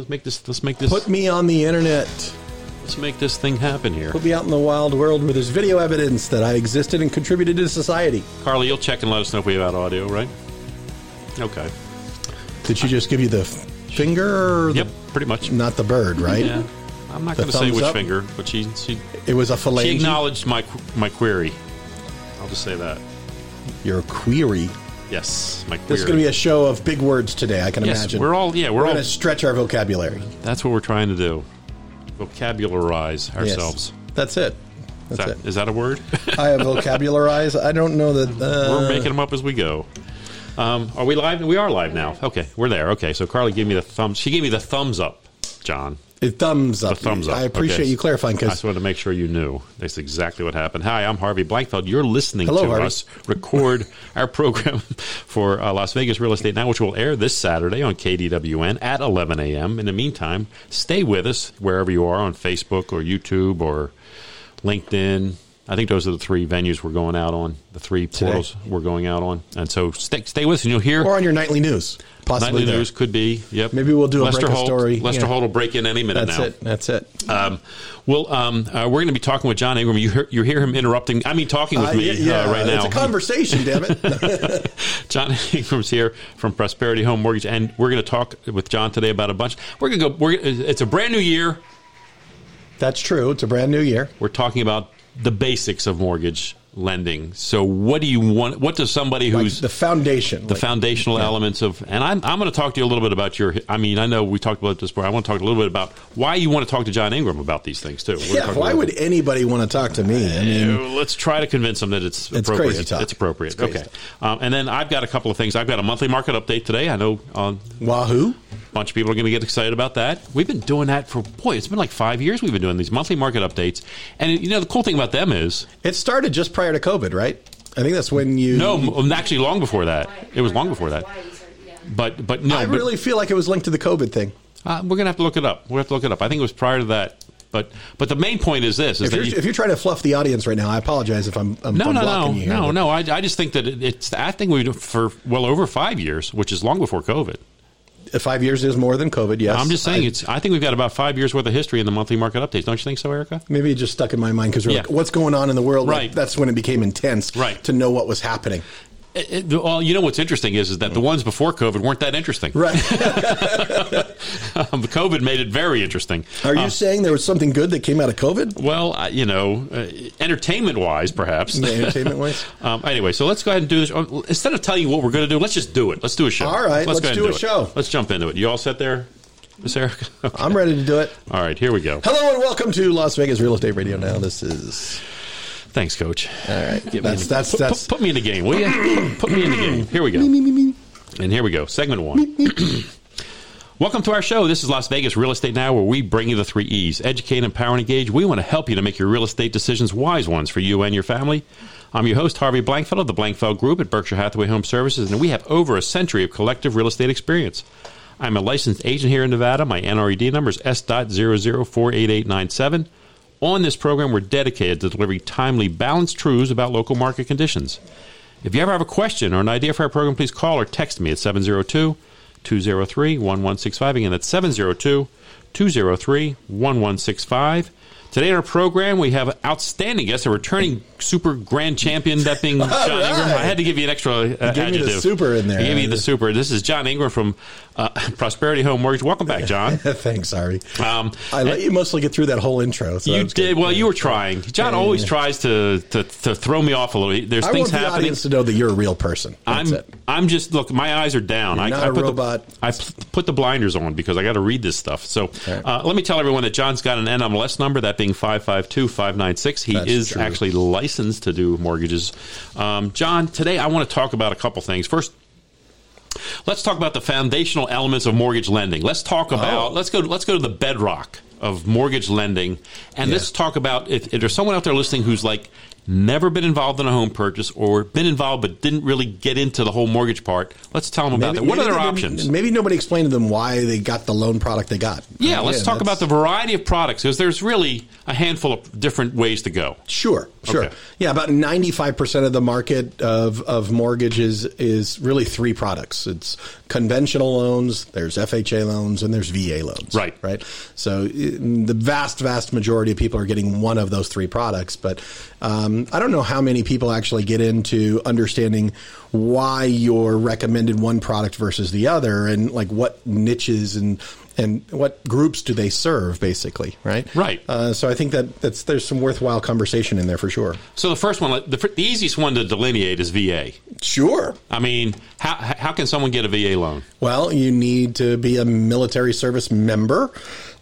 Let's make this. Let's make this. Put me on the internet. let's make this thing happen here. Put me out in the wild world where there's video evidence that I existed and contributed to society. Carly, you'll check and let us know if we have out audio, right? Okay. Did she just give you the finger? Or the- Yep. Pretty much. not the bird, right? Yeah. I'm not going to say which up? finger, but she she It was a she acknowledged my my query. I'll just say that. Your query. Yes. This is going to be a show of big words today. I can yes, imagine. we're all yeah we're, We're all going to stretch our vocabulary. that's what we're trying to do. Vocabularize Yes. ourselves. That's it. Is That's that, it. is that a word? I have vocabularize. I don't know that. Uh, we're making them up as we go. Um, are we live? We are live now. Okay, we're there. Okay, so Carly gave me the thumbs. She gave me the thumbs up, John. It thumbs up. The thumbs up. I appreciate Okay. you clarifying Cause I just wanted to make sure you knew. That's exactly what happened. Hi, I'm Harvey Blankfeld. You're listening Hello, to Harvey. us record our program for uh, Las Vegas Real Estate Now, which will air this Saturday on KDWN at 11 a.m. In the meantime, stay with us wherever you are on Facebook or YouTube or LinkedIn. I think those are the three venues we're going out on, the three portals we're going out on. And so stay, stay with us, and you'll hear or on your nightly news, possibly nightly there. news could be. Yep. Maybe we'll do a Lester break Holt, story. Lester Yeah. Holt will break in any minute That's now. it. That's it. Um, well, um, uh, we're going to be talking with John Ingram. You hear, you hear him interrupting. I mean, talking with Uh, me yeah, yeah, uh, right now. It's a conversation, damn it. John Ingram's here from Prosperity Home Mortgage, and we're going to talk with John today about a bunch. We're going to go. We're, it's a brand new year. That's true. It's a brand new year. We're talking about the basics of mortgage lending. So, what do you want? What does somebody Like who's the foundation. the foundational elements of and I'm, I'm going to talk to you a little bit about your i mean i know we talked about this before i want to talk a little bit about why you want to talk to john ingram about these things too We're Yeah, why would bit- anybody want to talk to me? I mean, Uh, let's try to convince them that it's, It's appropriate. crazy talk. It's appropriate. It's okay. Um, and then I've got a couple of things. I've got a monthly market update today. I know on Wahoo! a bunch of people are going to get excited about that. We've been doing that for boy, it's been like five years. We've been doing these monthly market updates, and you know the cool thing about them is It started just prior to COVID, right? I think that's when you. no, actually long before that. It was long before that. But but no, I but, really feel like it was linked to the COVID thing. uh, we're going to have to look it up. We're to have to look it up. I think it was prior to that. But but the main point is this: is If that you're, you- if you're trying to fluff the audience right now, I apologize if I'm, I'm, no, no, no, you here. no, no. I, I just think that it, it's. I think we for well over five years, which is long before COVID. Uh, five years is more than COVID. Yes, I'm just saying I- it's. I think we've got about five years worth of history in the monthly market updates. Don't you think so, Erica? Maybe it just stuck in my mind because Yeah. like, what's going on in the world? Like, Right. that's when it became intense. Right. To know what was happening. It- well, you know what's interesting is, is that the ones before COVID weren't that interesting. Right. Um, COVID made it very interesting. Are you Uh, saying there was something good that came out of COVID? well, uh, you know, uh, entertainment wise, perhaps. Yeah, entertainment wise. Um, anyway, so let's go ahead and do this. Oh, Instead of telling you what we're going to do, let's just do it. Let's do a show. All right, let's ahead do and a it. show. Let's jump into it. You all set there, Miss Erica? Okay. I'm ready to do it. All right, here we go. Hello and welcome to Las Vegas Real Estate Radio. Now this is Thanks, Coach. all right. Get me That's in- that's put, that's put, put me in the game, will you? put me in the game. Here we go. And here we go. Segment one. Welcome to our show. This is Las Vegas Real Estate Now, where we bring you the three E's educate, empower, and engage. We want to help you to make your real estate decisions wise ones for you and your family. I'm your host, Harvey Blankfeld of the Blankfeld Group at Berkshire Hathaway Home Services, and we have over a century of collective real estate experience. I'm a licensed agent here in Nevada. My NRED number is S.00488897. On this program, we're dedicated to delivering timely, balanced truths about local market conditions. If you ever have a question or an idea for our program, please call or text me at 702 203 1165. Again, that's 702 203 1165. Today on our program, we have outstanding guest, a returning super grand champion, that being John right. Ingram. I had to give you an extra uh, gave me the super in there. I gave you the super. This is John Ingram from uh, Prosperity Home Mortgage. Welcome back, John. thanks, sorry. Um, I let you mostly get through that whole intro. So you did well. You were trying. John always tries to, to to throw me off a little. There's I things want the happening. audience to know that you're a real person. That's I'm it. I'm just look. My eyes are down. You're I, not I a put robot. The, I put the blinders on because I got to read this stuff. So Okay. uh, let me tell everyone that John's got an NMLS number, that being five five two five nine six. He That's is true. actually licensed to do mortgages. Um, John, today I want to talk about a couple things. First. Let's talk about the foundational elements of mortgage lending. Let's talk oh. about Oh. let's go let's go to the bedrock of mortgage lending, and Yeah. let's talk about if, if there's someone out there listening who's like, never been involved in a home purchase or been involved but didn't really get into the whole mortgage part. Let's tell them about that. What are their options? Maybe nobody explained to them why they got the loan product they got. Yeah, let's talk about the variety of products because there's really a handful of different ways to go. Sure, sure. Okay. Yeah, about 95% of the market of, of mortgages is really three products. It's conventional loans, there's FHA loans, and there's VA loans. Right. Right. So the vast, vast majority of people are getting one of those three products. But um, I don't know how many people actually get into understanding why you're recommended one product versus the other and like what niches and and what groups do they serve basically right? Right. Uh, so i think that that's there's some worthwhile conversation in there for sure. So the first one the, the easiest one to delineate is va sure. I mean how, how can someone get a va loan? Well you need to be a military service member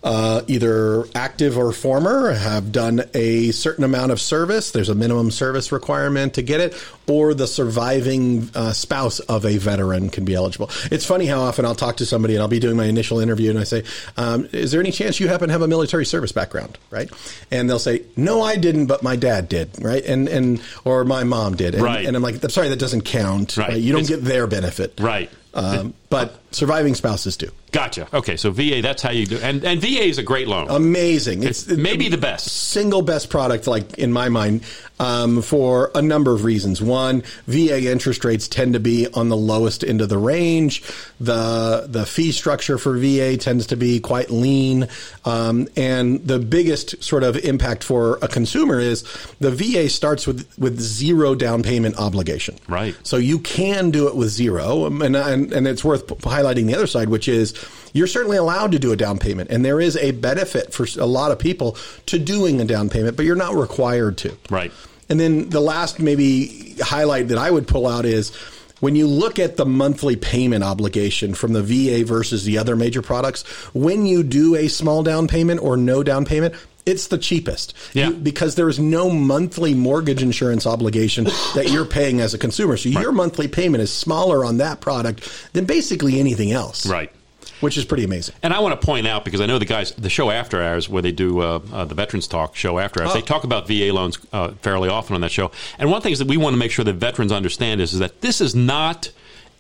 uh, either active or former, have done a certain amount of service. There's a minimum service requirement to get it, or the surviving uh, spouse of a veteran can be eligible. It's funny how often I'll talk to somebody and I'll be doing my initial interview and I say, um, "Is there any chance you happen to have a military service background?" Right? And they'll say, "No, I didn't, but my dad did." Right? And and or my mom did. And, right. And I'm like, "I'm sorry, that doesn't count. Right. right? You don't it's, get their benefit. Right. Um, but surviving spouses do. Gotcha. Okay, so VA, that's how you do, and and VA is a great loan. Amazing. It's, it's maybe the best, single best product, like in my mind, um, for a number of reasons. One, VA interest rates tend to be on the lowest end of the range. The the fee structure for VA tends to be quite lean, um, and the biggest sort of impact for a consumer is the VA starts with with zero down payment obligation. Right. So you can do it with zero, and and, and it's worth highlighting the other side, which is you're certainly allowed to do a down payment, and there is a benefit for a lot of people to doing a down payment, but you're not required to. Right. And then the last maybe highlight that I would pull out is when you look at the monthly payment obligation from the VA versus the other major products, when you do a small down payment or no down payment, it's the cheapest yeah. You, because there is no monthly mortgage insurance obligation that you're paying as a consumer. So right. your monthly payment is smaller on that product than basically anything else. Right which is pretty amazing. And I want to point out because I know the guys, the show after hours, where they do uh, uh, the Veterans Talk show after hours, oh. they talk about VA loans uh, fairly often on that show. And one thing is that we want to make sure that veterans understand is, is that this is not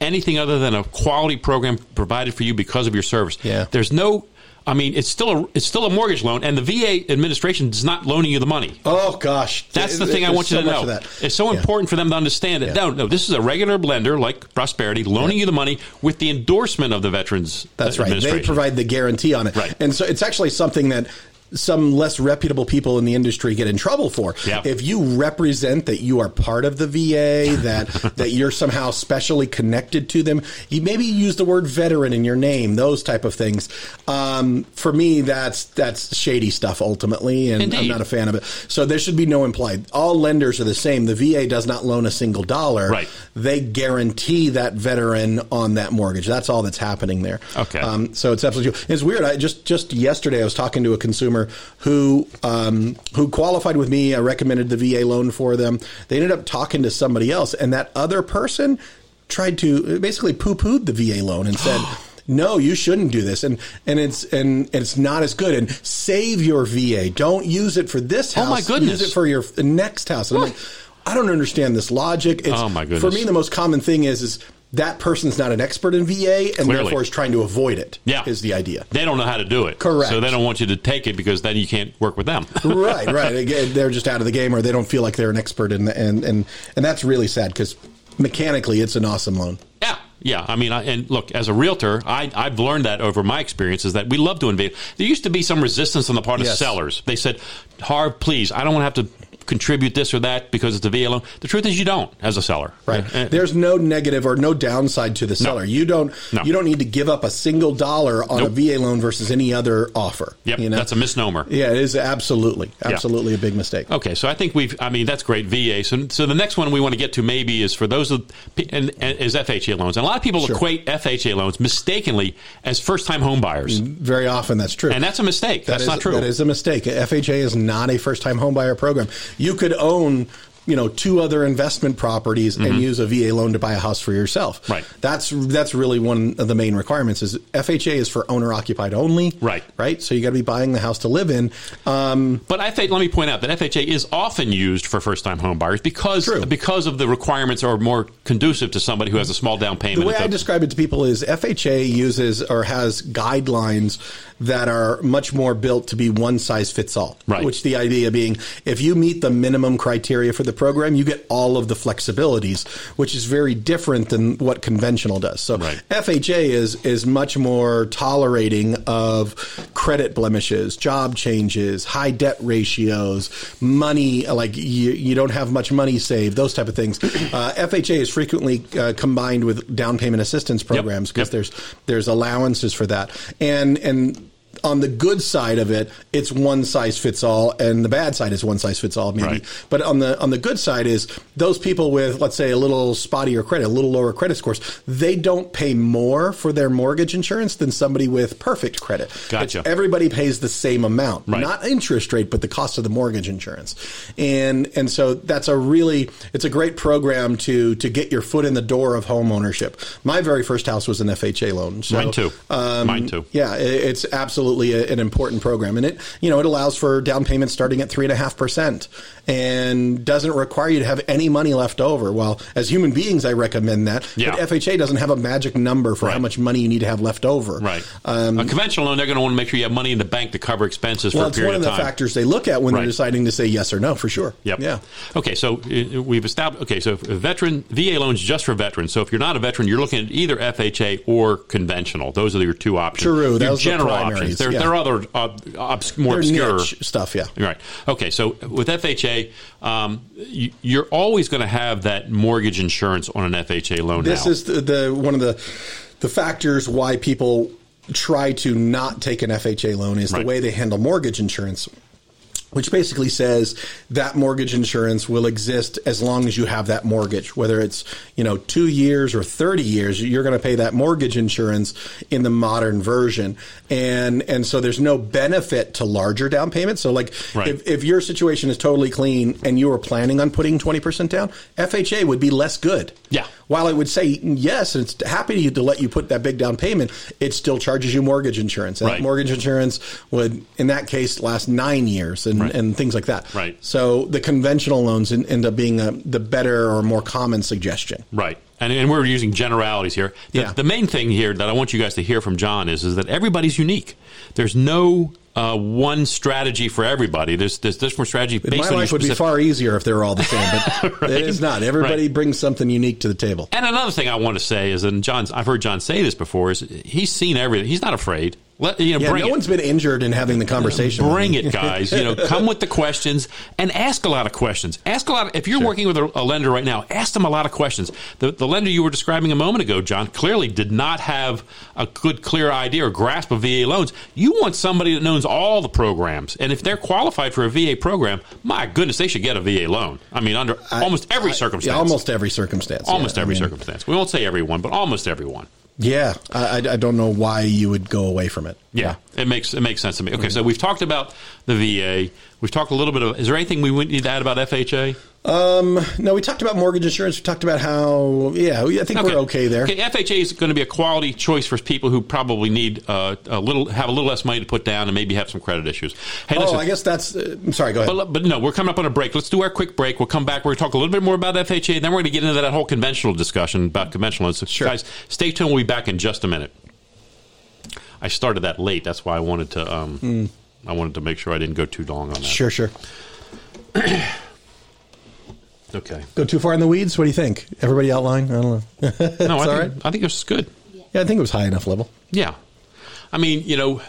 anything other than a quality program provided for you because of your service. Yeah. There's no I mean, it's still a it's still a mortgage loan, and the VA administration is not loaning you the money. Oh gosh, that's the thing I want you so to know. It's so yeah. important for them to understand it. Yeah. No, no, this is a regular lender like Prosperity loaning yeah. you the money with the endorsement of the Veterans. That's right. They provide the guarantee on it, right? And so it's actually something that some less reputable people in the industry get in trouble for. Yep. If you represent that you are part of the VA, that that you're somehow specially connected to them, you maybe use the word veteran in your name, those type of things. Um, for me, that's that's shady stuff ultimately, and Indeed. I'm not a fan of it. So there should be no implied. All lenders are the same. The VA does not loan a single dollar. Right. They guarantee that veteran on that mortgage. That's all that's happening there. Okay. Um, so it's absolutely. It's weird. I just just yesterday I was talking to a consumer who um, who qualified with me. I recommended the VA loan for them. They ended up talking to somebody else, and that other person tried to basically poo pooed the VA loan and said. no, you shouldn't do this, and and it's and it's not as good. And save your VA. Don't use it for this house. Oh my goodness! Use it for your next house. And I'm like, I don't understand this logic. It's, oh my goodness! For me, the most common thing is is that person's not an expert in VA and Clearly. therefore is trying to avoid it. Yeah. Is the idea. They don't know how to do it. Correct. So they don't want you to take it because then you can't work with them. right, right. Again, they're just out of the game or they don't feel like they're an expert in the, and and and that's really sad because mechanically it's an awesome loan. Yeah. Yeah, I mean, I, and look, as a realtor, I, I've learned that over my experiences that we love to invade. There used to be some resistance on the part of Yes. sellers. They said, "Harv, please, I don't want to have to contribute this or that because it's a VA loan." The truth is, you don't as a seller. Right. Uh, There's no negative or no downside to the seller. You don't No. you don't need to give up a single dollar on Nope. a VA loan versus any other offer. Yep, You know? that's a misnomer. yeah, it is absolutely absolutely a big mistake. Okay, so I think we've. I mean, that's great VA. So, so the next one we want to get to maybe is for those of and, and is FHA loans. And a lot of people Sure. equate FHA loans mistakenly as first time home buyers, Very often that's true. and that's a mistake. That that's is- not true. That is a mistake. FHA is not a first time home buyer program. You could own you know two other investment properties and use a VA loan to buy a house for yourself. Mm-hmm. Right. That's that's really one of the main requirements. Is FHA is for owner occupied only. Right. Right. So you got to be buying the house to live in. Um, But I think let me point out that FHA is often used for first time home buyers because True. because of the requirements are more conducive to somebody who has a small down payment. The way I describe it to people is FHA uses or has guidelines that are much more built to be one size fits all. Right. Which the idea being if you meet the minimum criteria for the program, you get all of the flexibilities, which is very different than what conventional does. So Right. FHA is is much more tolerating of credit blemishes, job changes, high debt ratios, money like you, you don't have much money saved, those type of things. Uh, FHA is frequently uh, combined with down payment assistance programs because Yep. there's there's allowances for that, and and. On the good side of it, it's one size fits all, and the bad side is one size fits all, maybe. Right. But on the on the good side is those people with, let's say, a little spottier credit, a little lower credit scores, they don't pay more for their mortgage insurance than somebody with perfect credit. Gotcha. It's- everybody pays the same amount, Right. not interest rate, but the cost of the mortgage insurance. And and so that's a really it's a great program to to get your foot in the door of home ownership. My very first house was an FHA loan. So, Mine too. Um, Mine too. Yeah, it- it's absolutely a, an important program, and it you know it allows for down payments starting at three and a half percent, and doesn't require you to have any money left over. Well, as human beings, I recommend that. Yeah. But FHA doesn't have a magic number for how much money you need to have left over. Right. a conventional loan, they're going to want to make sure you have money in the bank to cover expenses Well, for a it's one of the factors they look at when Right. they're deciding to say yes or no for sure. Yep. Yeah. Okay, so uh, we've established. Okay, so veteran VA loans just for veterans. So if you're not a veteran, you're looking at either FHA or conventional. Those are your two options. True, Your those the general primaries, options. There, yeah. there are other uh, obs- more They're obscure stuff. Yeah. Right. Okay. So with FHA, um, you, you're always going to have that mortgage insurance on an FHA loan. This now. is the, the one of the the factors why people try to not take an FHA loan is Right. the way they handle mortgage insurance. Which basically says that mortgage insurance will exist as long as you have that mortgage, whether it's you know two years or thirty years. You're going to pay that mortgage insurance in the modern version, and and so there's no benefit to larger down payments. So like Right. if, if your situation is totally clean and you were planning on putting twenty percent down, FHA would be less good. Yeah. While it would say yes, and it's happy to let you put that big down payment, it still charges you mortgage insurance. And Right. that mortgage insurance would, in that case, last nine years and, Right. and things like that. Right. So the conventional loans en- end up being a, the better or more common suggestion. Right. And, and we're using generalities here. The, Yeah. the main thing here that I want you guys to hear from John is, is that everybody's unique. There's no uh, one strategy for everybody. There's, there's different strategy based My life would be far easier if they were all the same, but it is not. Everybody Right. brings something unique to the table. And another thing I want to say is, and John's, I've heard John say this before, is he's seen everything. He's not afraid. Let, you know, Yeah, bring no it. one's been injured in having the conversation. Bring it, guys. You know, come with the questions and ask a lot of questions. Ask a lot. Of, if you're working with a, a lender right now, ask them a lot of questions. The, the lender you were describing a moment ago, John, clearly did not have a good, clear idea or grasp of VA loans. You want somebody that knows all the programs, and if they're qualified for a VA program, my goodness, they should get a VA loan. I mean, under almost every I- circumstance. Yeah, almost every circumstance. Almost yeah. I every mean, circumstance. We won't say everyone, but almost everyone. Yeah, I, I don't know why you would go away from it. Yeah, it makes it makes sense to me. Okay, mm-hmm. so we've talked about the VA. We've talked a little bit of. Is there anything we need to add about FHA? Um, no, we talked about mortgage insurance. We talked about how, yeah, I think we're okay there. Okay, FHA is going to be a quality choice for people who probably need uh, a little, have a little less money to put down, and maybe have some credit issues. Hey, Oh, listen, I guess that's. Uh, I'm sorry. Go ahead. but, but no, we're coming up on a break. Let's do our quick break. We'll come back. We're going to talk a little bit more about FHA, and then we're going to get into that whole conventional discussion about conventional. So Sure. Guys, stay tuned. We'll be back in just a minute. I started that late. That's why I wanted to. Um, I wanted to make sure I didn't go too long on that. sure, sure. Okay. Go too far in the weeds. What do you think? Everybody outline? I don't know. No, I think, right. I think this is good. Yeah, I think it was high enough level. Yeah. I mean, you know,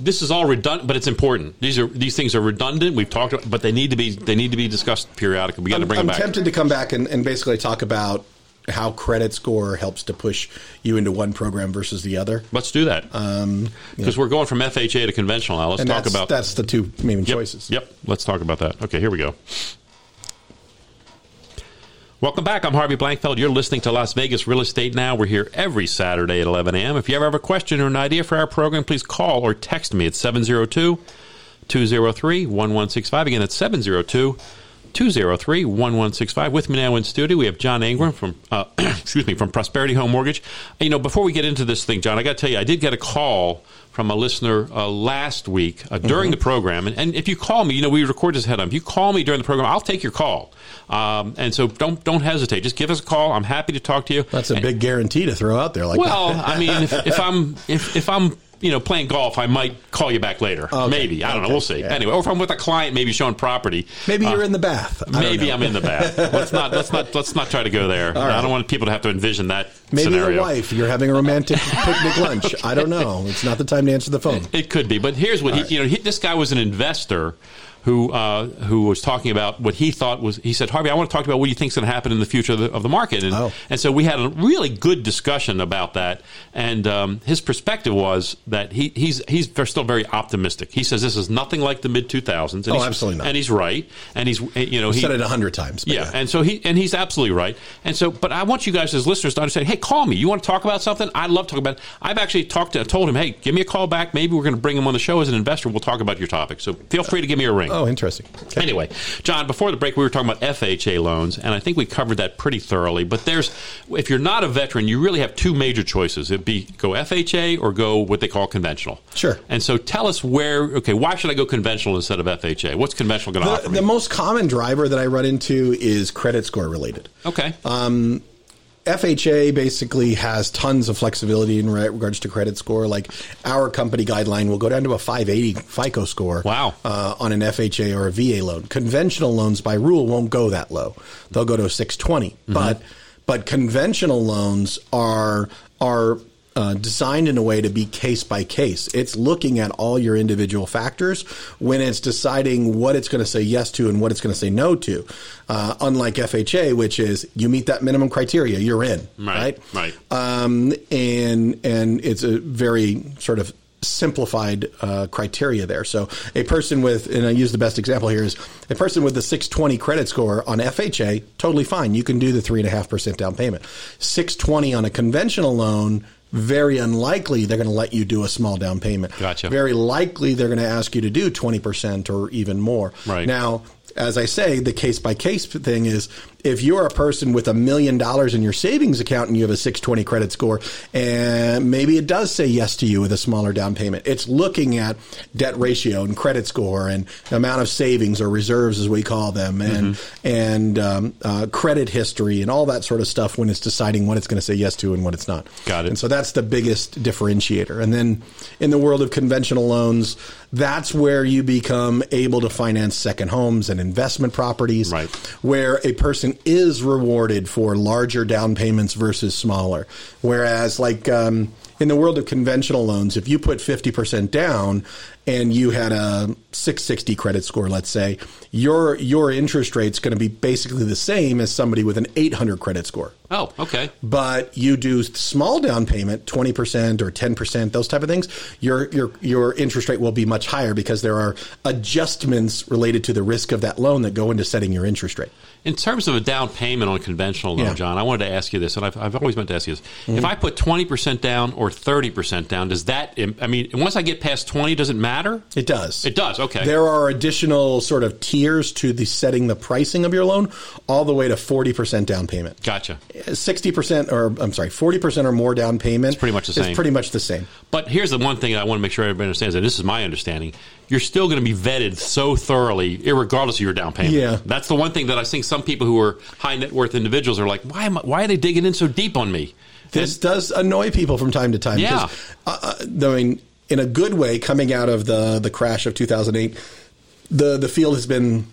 this is all redundant, but it's important. These are these things are redundant. We've talked, about, but they need to be they need to be discussed periodically. We got to I'm, bring I'm them back. tempted to come back and, and basically talk about how credit score helps to push you into one program versus the other. Let's do that because we're going from FHA to conventional now. Let's Um, And talk that's, about that's the two main Yep. choices. Yep. Let's talk about that. Okay, here we go. Welcome back. I'm Harvey Blankfeld. You're listening to Las Vegas Real Estate Now. We're here every Saturday at 11 a.m. If you ever have a question or an idea for our program, please call or text me at 702 203 1165. Again, it's 702 203 1165. With me now in studio, we have John Ingram from, uh, excuse me, from Prosperity Home Mortgage. You know, before we get into this thing, John, I got to tell you, I did get a call from a listener uh, last week uh, during mm-hmm. the program. And, and, if you call me, you know, we record this ahead of time. If you call me during the program, I'll take your call. Um, and so don't don't hesitate. Just give us a call. I'm happy to talk to you. That's a and, big guarantee to throw out there. Like, well, I mean, if, if I'm if, if I'm you know, playing golf, I might call you back later. Okay. Maybe I don't okay. know. We'll see. Yeah. Anyway, or if I'm with a client, maybe showing property. Maybe uh, you're in the bath. I maybe I'm in the bath. let's not let's not let's not try to go there. Right. I don't want people to have to envision that. Maybe scenario. the wife. You're having a romantic picnic lunch. I don't know. It's not the time to answer the phone. It, it could be, but here's what he, right. you know. He, this guy was an investor who uh, who was talking about what he thought was. He said, "Harvey, I want to talk about what you think is going to happen in the future of the, of the market." And, oh. and so we had a really good discussion about that. And um, his perspective was that he, he's he's still very optimistic. He says this is nothing like the mid two thousands. Oh, absolutely not. And he's right. And he's you know he said it a hundred times. Yeah, yeah, And so he and he's absolutely right. And so, but I want you guys as listeners to understand. Hey, call me. You want to talk about something? I'd love to talk about. It. I've actually talked to. told him, hey, give me a call back. Maybe we're going to bring him on the show as an investor. We'll talk about your topic. So feel free to give me a ring. Oh, interesting. Okay. Anyway, John, before the break, we were talking about FHA loans, and I think we covered that pretty thoroughly. But there's, if you're not a veteran, you really have two major choices: it'd be go FHA or go what they call conventional. Sure. And so, tell us where. Okay, why should I go conventional instead of FHA? What's conventional going to offer me? The most common driver that I run into is credit score related. Okay. Um, FHA basically has tons of flexibility in regards to credit score. Like our company guideline will go down to a 580 FICO score. Wow. Uh, on an FHA or a VA loan. Conventional loans by rule won't go that low. They'll go to a 620. Mm-hmm. But but conventional loans are are uh, designed in a way to be case by case. It's looking at all your individual factors when it's deciding what it's going to say yes to and what it's going to say no to. Uh, unlike FHA, which is you meet that minimum criteria, you're in, right? Right. right. Um, and and it's a very sort of simplified uh, criteria there. So a person with, and I use the best example here is a person with a 620 credit score on FHA, totally fine. You can do the three and a half percent down payment. 620 on a conventional loan very unlikely they're going to let you do a small down payment. Gotcha. Very likely they're going to ask you to do 20% or even more. Right. Now, as I say, the case by case thing is if you're a person with a million dollars in your savings account and you have a 620 credit score, and maybe it does say yes to you with a smaller down payment. It's looking at debt ratio and credit score and amount of savings or reserves, as we call them, and mm-hmm. and um, uh, credit history and all that sort of stuff when it's deciding what it's going to say yes to and what it's not. Got it. And so that's the biggest differentiator. And then in the world of conventional loans, that's where you become able to finance second homes and investment properties, right. where a person is rewarded for larger down payments versus smaller. Whereas, like um, in the world of conventional loans, if you put 50% down and you had a 660 credit score, let's say, your your interest rate's going to be basically the same as somebody with an 800 credit score. Oh, okay. But you do small down payment, 20% or 10%, those type of things, your your your interest rate will be much higher because there are adjustments related to the risk of that loan that go into setting your interest rate. In terms of a down payment on conventional loan, yeah. John, I wanted to ask you this, and I've, I've always meant to ask you this. Mm-hmm. If I put 20% down or 30% down, does that, I mean, once I get past 20, does it matter? It does. It does, okay. There are additional sort of tiers to the setting the pricing of your loan, all the way to 40% down payment. Gotcha. 60% or, I'm sorry, 40% or more down payment. It's pretty much the same. It's pretty much the same. But here's the one thing I want to make sure everybody understands, and this is my understanding you're still going to be vetted so thoroughly, regardless of your down payment. Yeah, that's the one thing that I think some people who are high net worth individuals are like, why am I, why are they digging in so deep on me? This and, does annoy people from time to time. Yeah, uh, uh, I mean, in a good way, coming out of the the crash of 2008, the the field has been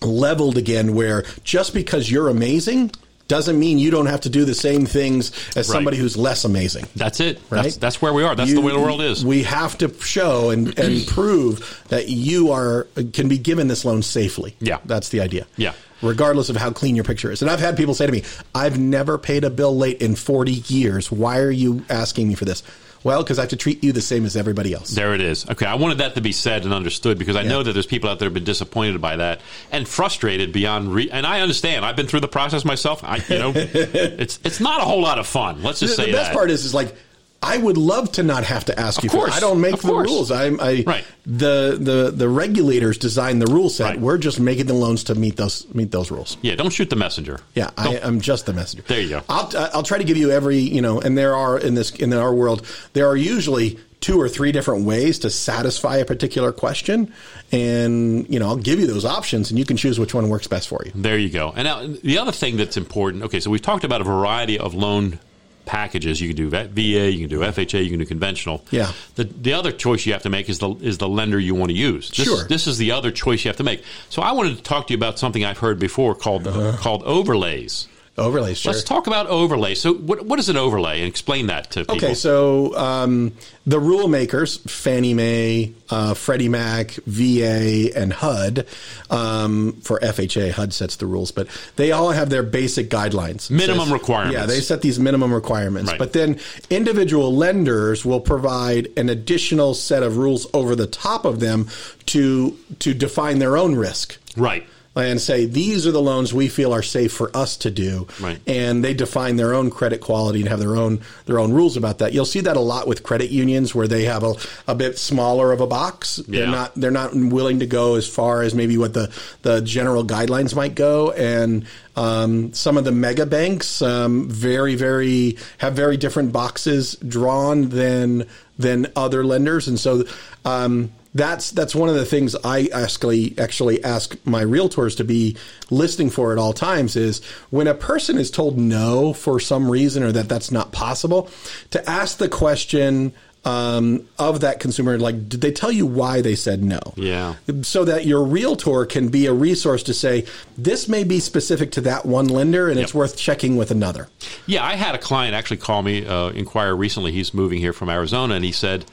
leveled again. Where just because you're amazing doesn't mean you don't have to do the same things as right. somebody who's less amazing. That's it. Right? That's, that's where we are. That's you, the way the world is. We have to show and, and prove that you are can be given this loan safely. Yeah, that's the idea. Yeah. Regardless of how clean your picture is. And I've had people say to me, I've never paid a bill late in 40 years. Why are you asking me for this? Well, because I have to treat you the same as everybody else. There it is. Okay, I wanted that to be said and understood because I yeah. know that there's people out there who've been disappointed by that and frustrated beyond. Re- and I understand. I've been through the process myself. I, you know, it's it's not a whole lot of fun. Let's just the, say the best that. part is is like I would love to not have to ask you. course. For, I don't make Of the course. rules. I'm I Right. the the the regulators design the rule set. Right. We're just making the loans to meet those meet those rules. Yeah, don't shoot the messenger. Yeah, I, I'm just the messenger. There you go. I'll I'll try to give you every you know, and there are in this in our world there are usually two or three different ways to satisfy a particular question, and you know I'll give you those options, and you can choose which one works best for you. There you go. And now the other thing that's important. Okay, so we've talked about a variety of loan packages. You can do VA, you can do FHA, you can do conventional. Yeah. The the other choice you have to make is the is the lender you want to use. This, Sure. This is the other choice you have to make. So I wanted to talk to you about something I've heard before called Uh-huh. called overlays. Overlays, sure. Let's talk about overlay. So what what is an overlay? And explain that to people. Okay, so um, the rule makers, Fannie Mae, uh, Freddie Mac, VA, and HUD, um, for FHA, HUD sets the rules, but they all have their basic guidelines. Minimum requirements. Yeah, they set these minimum requirements. Right. But then individual lenders will provide an additional set of rules over the top of them to to define their own risk right. And say these are the loans we feel are safe for us to do. Right. and they define their own credit quality and have their own their own rules about that. You'll see that a lot with credit unions where they have a, a bit smaller of a box. They're Yeah. not they're not willing to go as far as maybe what the the general guidelines might go. And um, some of the mega banks um, very very have very different boxes drawn than than other lenders. And so um, that's that's one of the things I actually actually ask my realtors to be listening for at all times is when a person is told no for some reason or that that's not possible, to ask the question um, of that consumer, like, did they tell you why they said no? Yeah. So that your realtor can be a resource to say this may be specific to that one lender and it's worth checking with another. Yeah, I had a client actually call me, uh, inquire recently. He's moving here from Arizona, and he said,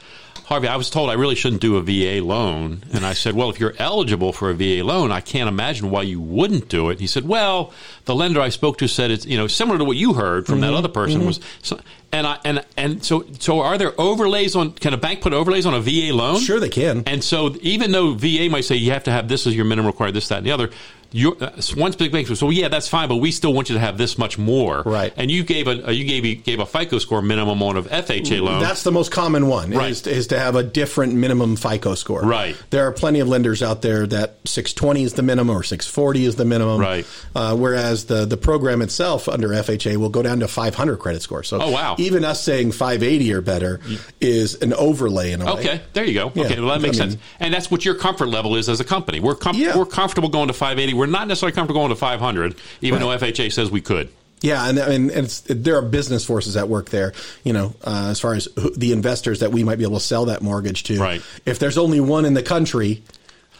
Harvey, I was told I really shouldn't do a VA loan. And I said, Well, if you're eligible for a VA loan, I can't imagine why you wouldn't do it. He said, Well, the lender I spoke to said it's, you know, similar to what you heard from Mm-hmm. that other person was, so, and I, and, and so, so are there overlays on, can a bank put overlays on a VA loan? Sure, they can. And so, even though VA might say you have to have this as your minimum required, this, that, and the other, your, uh, one big bank "So yeah, that's fine, but we still want you to have this much more." Right. And you gave a uh, you gave gave a FICO score minimum on of FHA loan. That's the most common one Right. is, is to have a different minimum FICO score. Right. There are plenty of lenders out there that 620 is the minimum or 640 is the minimum. Right. Uh, whereas the, the program itself under FHA will go down to 500 credit score. So Oh, wow. even us saying 580 or better is an overlay in a way. Okay, there you go. Yeah, okay, well that makes I mean- sense, and that's what your comfort level is as a company. We're com- Yeah. we're comfortable going to 580. We're not necessarily comfortable going to 500, even Right. though FHA says we could. Yeah, and and, and it's, there are business forces at work there. You know, uh, as far as the investors that we might be able to sell that mortgage to. Right. If there's only one in the country,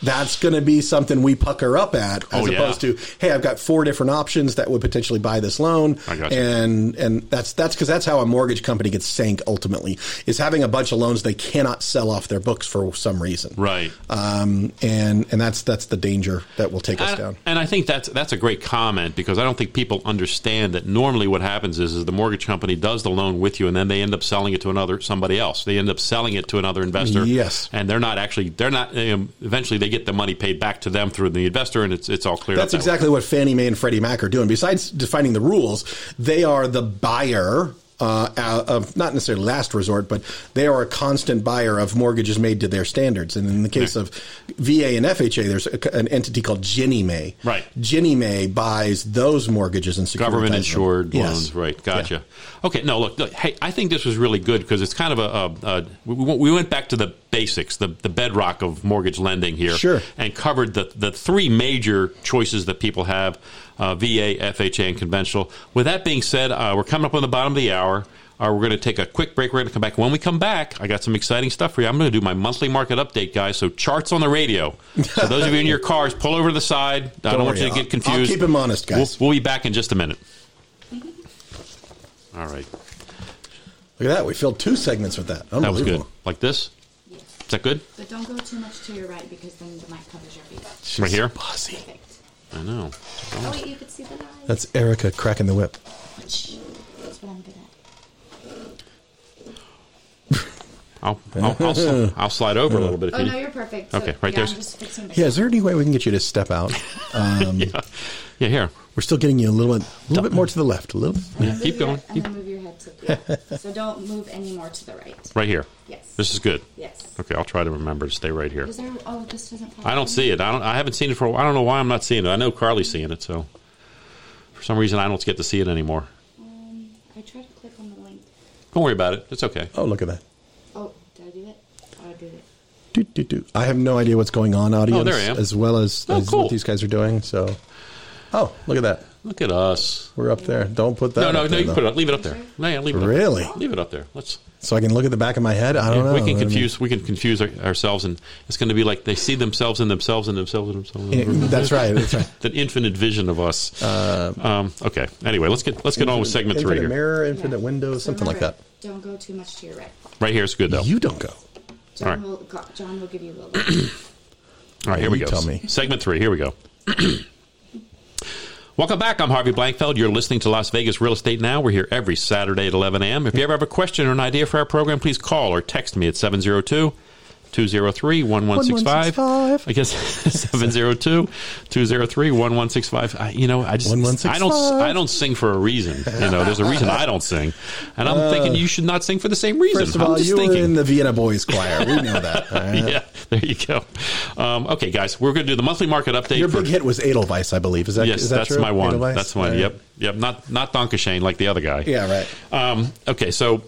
that's going to be something we pucker up at, as Oh, yeah. opposed to, hey, I've got four different options that would potentially buy this loan. And and that's that's because that's how a mortgage company gets sank ultimately is having a bunch of loans they cannot sell off their books for some reason. Right. Um, and and that's that's the danger that will take us And, down. and I think that's that's a great comment because I don't think people understand that normally what happens is, is the mortgage company does the loan with you and then they end up selling it to another somebody else. They end up selling it to another investor. Yes. and they're not actually they're not. Um, eventually, they get the money paid back to them through the investor, and it's it's all clear. That's that way. exactly what Fannie Mae and Freddie Mac are doing. Besides defining the rules, they are the buyer. Uh, of not necessarily last resort, but they are a constant buyer of mortgages made to their standards. And in the case of VA and FHA, there's a, an entity called Ginnie Mae. Right. Ginnie Mae buys those mortgages and government them. insured Yes. loans, right? Gotcha. Okay, no, look, look, hey, I think this was really good because it's kind of a, a, a we, we went back to the basics, the the bedrock of mortgage lending here, Sure. and covered the the three major choices that people have: uh, VA, FHA, and conventional. With that being said, uh, we're coming up on the bottom of the hour. Uh, we're going to take a quick break. We're going to come back. When we come back, I got some exciting stuff for you. I'm going to do my monthly market update, guys. So charts on the radio. So those of you in your cars, pull over to the side. I don't, want you to I'll- get confused. I'll keep 'em honest, guys. We'll, we'll be back in just a minute. All right. Look at that. We filled two segments with that. That was good. Like this? Yes. Is that good? But don't go too much to your right because then the mic covers your face. Right here? Bossy. Perfect. I know. Oh wait, you could see the light. That's Erica cracking the whip. That's what I'm good at. I'll, I'll, I'll, sli- I'll slide over a little bit if Oh you no, you're perfect. So, Okay, right yeah, there's- I'm just fixing this. Yeah, is there any way we can get you to step out? Um, yeah. yeah, here. We're still getting you a little bit, a little bit more to the left. A little. Bit. Yeah, Move keep your- going. Keep- move your head to yeah. So don't move any more to the right. right here. Yes. This is good. Yes. Okay, I'll try to remember to stay right here. Is there? Oh, this doesn't. pop I don't up. see it. I don't. I haven't seen it for. a while. I don't know why I'm not seeing it. I know Carly's seeing it, so for some reason I don't get to see it anymore. Um, I tried to click on the link. Don't worry about it. It's okay. Oh, look at that. Oh, did I do it? Oh, I did it. Do, do, do. I have no idea what's going on, audience, Oh, there I am. as well as, Oh, as cool. what these guys are doing. So, oh, look at that. Look at us. We're up there. Don't put that. No, no, up no. there, You can put it. Up. Leave it up there. No, yeah, leave it. Really? Up. Leave it up there. Let's. So I can look at the back of my head. I don't know. we can I mean, confuse. We can confuse our, ourselves, and it's going to be like they see themselves in themselves and themselves and themselves. Yeah, that's right. That's right. That infinite vision of us. um, okay. Anyway, let's get let's get on with segment three Infinite here. mirror, infinite Yeah. windows, So something like that. Don't go too much to your right. Right here is good though. You don't go. John All right. will. John will give you a little. All right, here we go. tell me. Segment three. Here we go. Welcome back. I'm Harvey Blankfeld. You're listening to Las Vegas Real Estate Now. We're here every Saturday at 11 a.m. If you ever have a question or an idea for our program, please call or text me at 702 203 1165. 1165. I guess 702 203 1165. You know, I just, I don't, I don't sing for a reason. You know, there's a reason I don't sing. And I'm thinking you should not sing for the same reason. First of I'm all, just you thinking. were in the Vienna Boys Choir. We know that. right? yeah, there you go. Um, okay, guys, we're going to do the monthly market update. Your for, big hit was Edelweiss, I believe. Is that Yes, is that that's true? my one. Edelweiss? That's my Uh, yep, yep. Not not Danke Schoen like the other guy. Yeah, right. Um, okay, so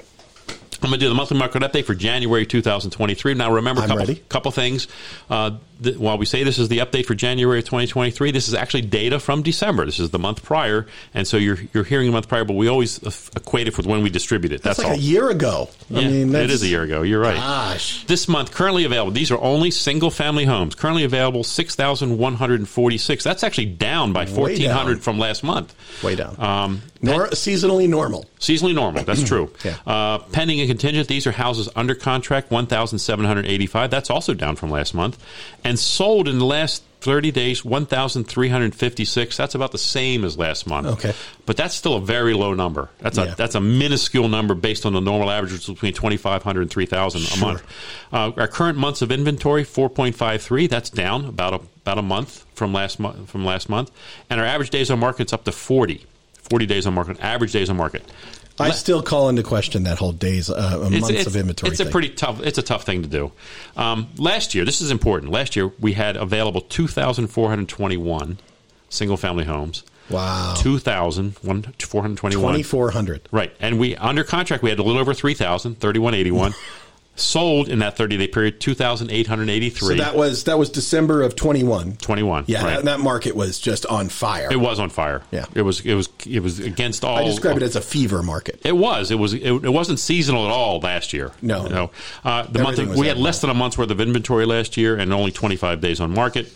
I'm going to do the monthly market update for January 2023. Now, remember a couple, couple things. Uh, th- while we say this is the update for January of 2023, this is actually data from December. This is the month prior, and so you're you're hearing the month prior, but we always equate it with when we distribute it. That's, That's, like all. a year ago. I mean, it is a year ago. You're right. Gosh. This month, currently available. These are only single family homes. Currently available, six thousand one hundred forty-six. That's actually down by fourteen hundred from last month. Way down. Um, Nor- seasonally normal. Seasonally normal. That's true. Yeah. Uh, pending and contingent. These are houses under contract, one thousand seven hundred eighty-five. That's also down from last month, and sold in the last thirty days, one thousand three hundred fifty-six. That's about the same as last month. Okay. but that's still a very low number. That's a Yeah. that's a minuscule number based on the normal average, which is between twenty-five hundred and three thousand a Sure. month. Uh, our current months of inventory, four point five three. That's down about a about a month from last month from last month, and our average days on market's up to 40. 40 days on market, average days on market. I still call into question that whole days, uh, months of inventory. It's a pretty tough. It's a tough thing to do. Um, last year, this is important. Last year, we had available two thousand four hundred twenty-one single-family homes. wow. Two thousand one four hundred twenty-one. Twenty four hundred. Right, and we under contract we had a little over 3,000, 3181. Sold in that thirty-day period, 2883 So that was that was December of twenty one. 21. Yeah, right. that, that market was just on fire. it was on fire. Yeah. it was. It was. It was against all. I describe it as a fever market. It was. It was. It, it wasn't seasonal at all last year. No. You know, uh, the month Everything of, we had less than a month's worth of inventory last year, and only 25 days on market.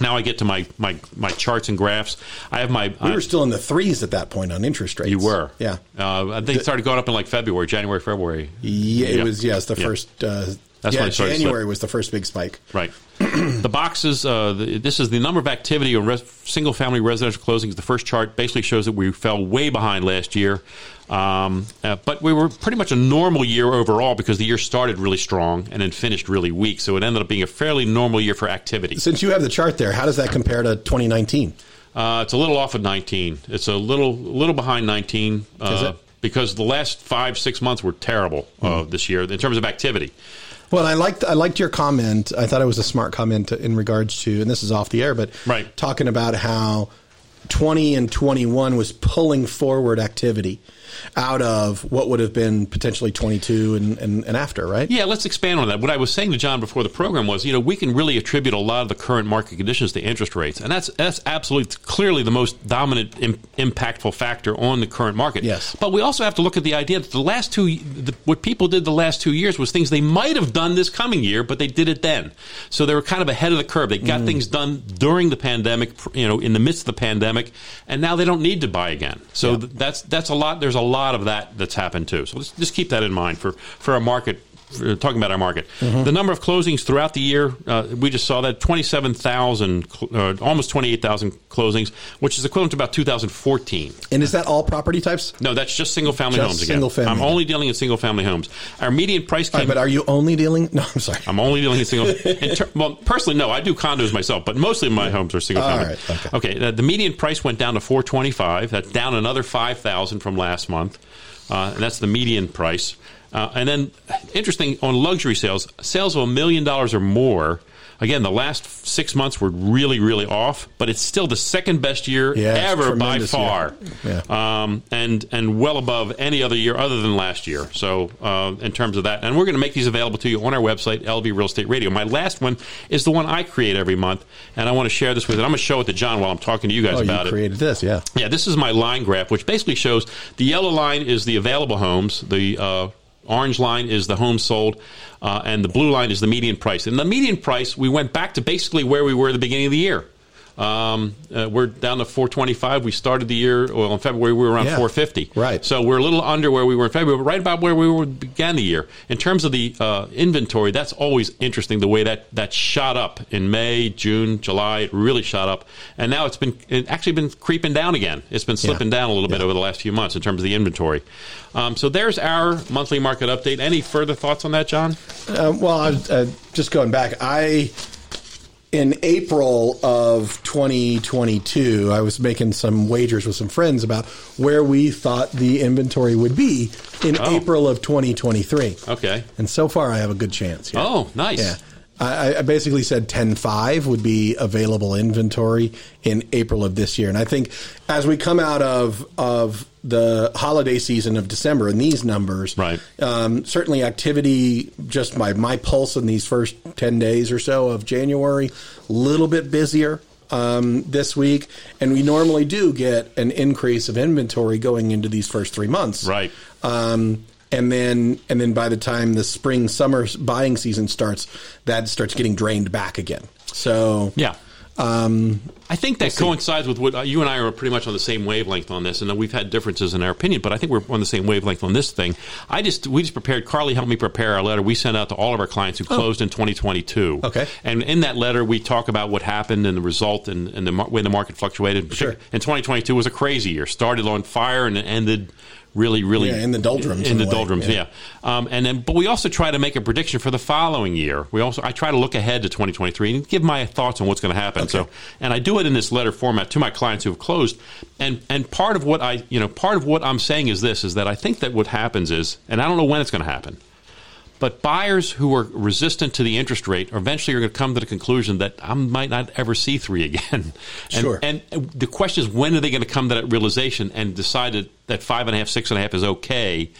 Now I get to my my, my charts and graphs. I have my. We uh, were still in the threes at that point on interest rates. you were. Yeah. Uh, I think it started going up in like February, January, February. Yeah, it was yes the Yeah. first. Uh, That's yeah, when it started January slip. was the first big spike. Right. the boxes, uh, the, this is the number of activity on res- single family residential closings. The first chart basically shows that we fell way behind last year. Um, uh, but we were pretty much a normal year overall because the year started really strong and then finished really weak. So it ended up being a fairly normal year for activity. Since you have the chart there, how does that compare to 2019? Uh, it's a little off of 19. It's a little little behind 19 uh, Is it? because the last five, six months were terrible uh, Hmm. this year in terms of activity. Well, I liked I liked your comment. I thought it was a smart comment in regards to, and this is off the air, but Right. talking about how 20 and 21 was pulling forward activity out of what would have been potentially 22 and, and, and after, right? Yeah, let's expand on that. What I was saying to John before the program was, you know, we can really attribute a lot of the current market conditions to interest rates, and that's that's absolutely clearly the most dominant, Im- impactful factor on the current market. Yes. but we also have to look at the idea that the last two, the, what people did the last two years was things they might have done this coming year, but they did it then. So they were kind of ahead of the curve. They got mm. things done during the pandemic, you know, in the midst of the pandemic, and now they don't need to buy again. So Yeah. th- that's that's a lot. There's a lot of that that's happened too. So let's just keep that in mind for for a market talking about our market. Mm-hmm. The number of closings throughout the year, uh, we just saw that 27,000, uh, almost 28,000 closings, which is equivalent to about 2014. And is that all property types? No, that's just single family Just homes again. single family. I'm only dealing in single family homes. Our median price came. right, but are you only dealing? No, I'm sorry. I'm only dealing in single. in ter- well, personally, no. I do condos myself, but mostly my homes are single All family. right, okay. the, the median price went down to 425. That's down another 5,000 from last month. Uh, and that's the median price. Uh, and then, interesting on luxury sales, sales of a million dollars or more. Again, the last six months were really, really off, but it's still the second best year Yeah, ever by far. Yeah. um, and and well above any other year other than last year. So, uh, in terms of that, and we're going to make these available to you on our website, LV Real Estate Radio. My last one is the one I create every month, and I want to share this with you. I'm going to show it to John while I'm talking to you guys Oh, about you it. created this, yeah. Yeah, this is my line graph, which basically shows the yellow line is the available homes, the uh, orange line is the home sold, uh, and the blue line is the median price. And the median price, we went back to basically where we were at the beginning of the year. Um, uh, we're down to 425. We started the year, well, in February, we were around Yeah. 450. Right. So we're a little under where we were in February, but right about where we were began the year. In terms of the uh, inventory, that's always interesting the way that, that shot up in May, June, July. It really shot up. And now it's been it actually been creeping down again. It's been slipping down a little bit over the last few months in terms of the inventory. Um, so there's our monthly market update. Any further thoughts on that, John? Uh, well, I was, uh, just going back, I in April of 2022, I was making some wagers with some friends about where we thought the inventory would be in Oh. April of 2023. Okay. And so far, I have a good chance. yeah. Oh, nice. Yeah. I, I basically said 10.5 would be available inventory in April of this year. And I think as we come out of, of the holiday season of December and these numbers, Right. um, certainly activity, just my, my pulse in these first 10 days or so of January, a little bit busier um, this week. And we normally do get an increase of inventory going into these first three months. Right. Um, and then and then by the time the spring summer buying season starts, that starts getting drained back again. So Yeah. um, I think that coincides with what uh, you and I are pretty much on the same wavelength on this, and we've had differences in our opinion, but I think we're on the same wavelength on this thing. I just we just prepared. Carly helped me prepare our letter. We sent out to all of our clients who closed in 2022. Oh. Okay. and in that letter we talk about what happened and the result and, and the way the market fluctuated. Sure. And 2022 was a crazy year. Started on fire and it ended really, really Yeah, in the doldrums, In in the doldrums, yeah. yeah. Um, and then, but we also try to make a prediction for the following year. We also I try to look ahead to 2023 and give my thoughts on what's going to happen. So, and I do it in this letter format to my clients who have closed. And and part of what I you know part of what I'm saying is this is that I think that what happens is, and I don't know when it's going to happen. But buyers who are resistant to the interest rate are eventually are going to come to the conclusion that I might not ever see three again. and, Sure. And the question is, when are they going to come to that realization and decide that, that five and a half, six and a half is okay?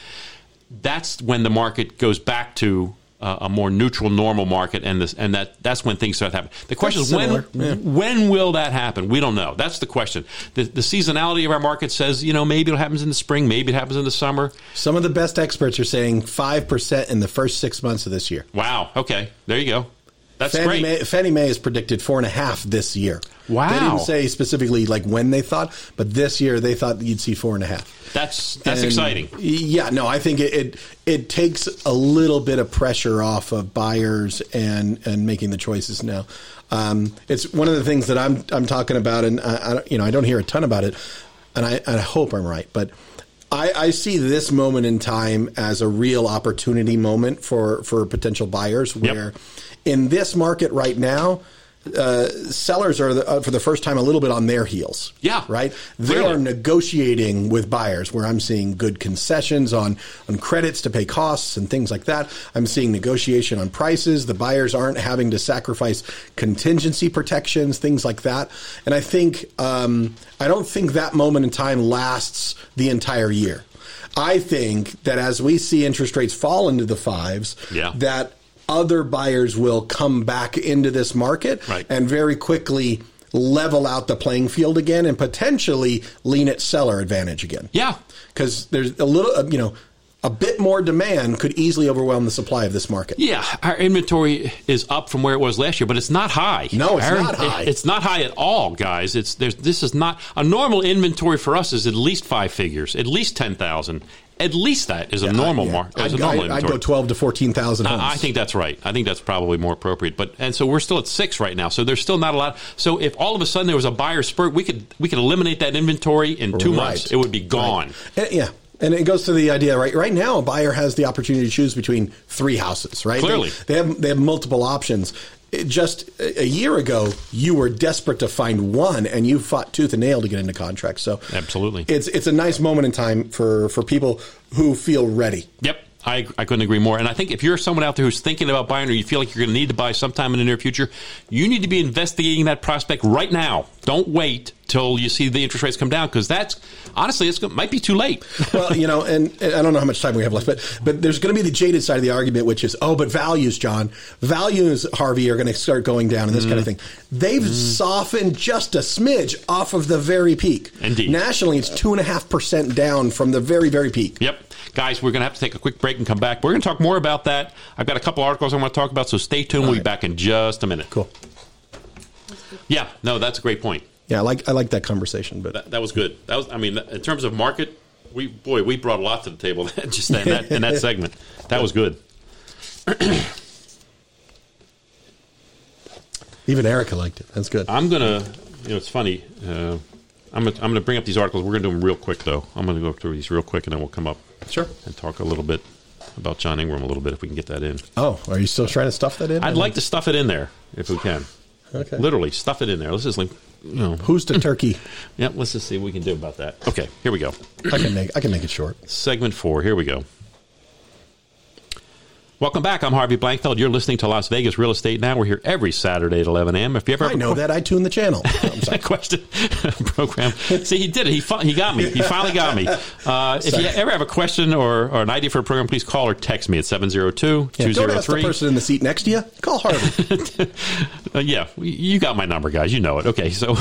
That's when the market goes back to uh, a more neutral, normal market, and this, and that that's when things start happening. The question That's is when yeah. when will that happen? We don't know. That's the question. The, the seasonality of our market says, you know, maybe it happens in the spring, maybe it happens in the summer. some of the best experts are saying five percent in the first six months of this year. Wow. Okay. There you go. That's Fannie great. Mae, Fannie Mae has predicted four and a half this year. Wow. They didn't say specifically like when they thought, but this year they thought you'd see four and a half. That's that's And, exciting. Yeah, no, I think it, it it takes a little bit of pressure off of buyers and and making the choices now. Um, it's one of the things that I'm I'm talking about, and I, I you know I don't hear a ton about it, and I, I hope I'm right, but. I, I see this moment in time as a real opportunity moment for, for potential buyers where in this market right now, uh, sellers are the, uh, for the first time a little bit on their heels. Yeah, right. They clearly. are negotiating with buyers where I'm seeing good concessions on on credits to pay costs and things like that. I'm seeing negotiation on prices. The buyers aren't having to sacrifice contingency protections, things like that. And I think um, I don't think that moment in time lasts the entire year. I think that as we see interest rates fall into the fives, Yeah. that other buyers will come back into this market Right. and very quickly level out the playing field again and potentially lean at seller advantage again. Yeah. Because there's a little, uh, you know, a bit more demand could easily overwhelm the supply of this market. Yeah, our inventory is up from where it was last year, but it's not high. No, it's Our- not high. it- it's not high at all, guys. It's there's this is not a normal inventory for us is at least five figures, at least ten thousand. At least that is a normal Yeah. mark. I'd, a normal I'd- I'd go twelve to fourteen thousand. I I think that's right. I think that's probably more appropriate. But and so we're still at six right now. So there's still not a lot. So if all of a sudden there was a buyer spurt, we could we could eliminate that inventory in two Right. months. It would be gone. And- yeah. And it goes to the idea, right? Right now, a buyer has the opportunity to choose between three houses, right? Clearly. they, they have they have multiple options. Just a a year ago, you were desperate to find one, and you fought tooth and nail to get into contracts. So, Absolutely. it's it's a nice moment in time for for people who feel ready. Yep. I, I couldn't agree more. And I think if you're someone out there who's thinking about buying or you feel like you're going to need to buy sometime in the near future, you need to be investigating that prospect right now. Don't wait till you see the interest rates come down because that's honestly, it's, it might be too late. well, you know, and, and I don't know how much time we have left, but but there's going to be the jaded side of the argument, which is, oh, but values, John, values, Harvey, are going to start going down and this kind of Mm-hmm. thing. They've softened just a smidge off of the very peak. Indeed. Nationally, it's two and a half percent down from the very very peak. Yep. Guys, we're going to have to take a quick break and come back. We're going to talk more about that. I've got a couple articles I want to talk about, so stay tuned. we'll be back in just a minute. Cool. Yeah, no, that's a great point. Yeah, I like I like that conversation, but That, that was good. That was, I mean, in terms of market, we boy, we brought a lot to the table just in that in that segment. That was good. even Erica liked it. That's good. I'm gonna, you know, it's funny. Uh, I'm gonna, I'm gonna bring up these articles. We're gonna do them real quick, though. I'm gonna go through these real quick, and then we'll come up Sure. and talk a little bit about John Ingram a little bit if we can get that in. Oh, are you still trying to stuff that in? I'd like to stuff it in there if we can. Okay. Literally stuff it in there. Let's just like, you know, Who's the turkey? yeah. Let's just see what we can do about that. Okay, here we go. I can make I can make it short. Segment four. Here we go. Welcome back. I'm Harvey Blankfeld. You're listening to Las Vegas Real Estate Now. We're here every Saturday at 11 a.m. If you ever have I know that. I tune the channel. I'm sorry. question program. See, he did it. He fi- he got me. He finally got me. Uh, if you ever have a question or, or an idea for a program, please call or text me at 702 Yeah, don't ask the 203. person in the seat next to you. Call Harvey. Uh, yeah, you got my number, guys. You know it. Okay, so um,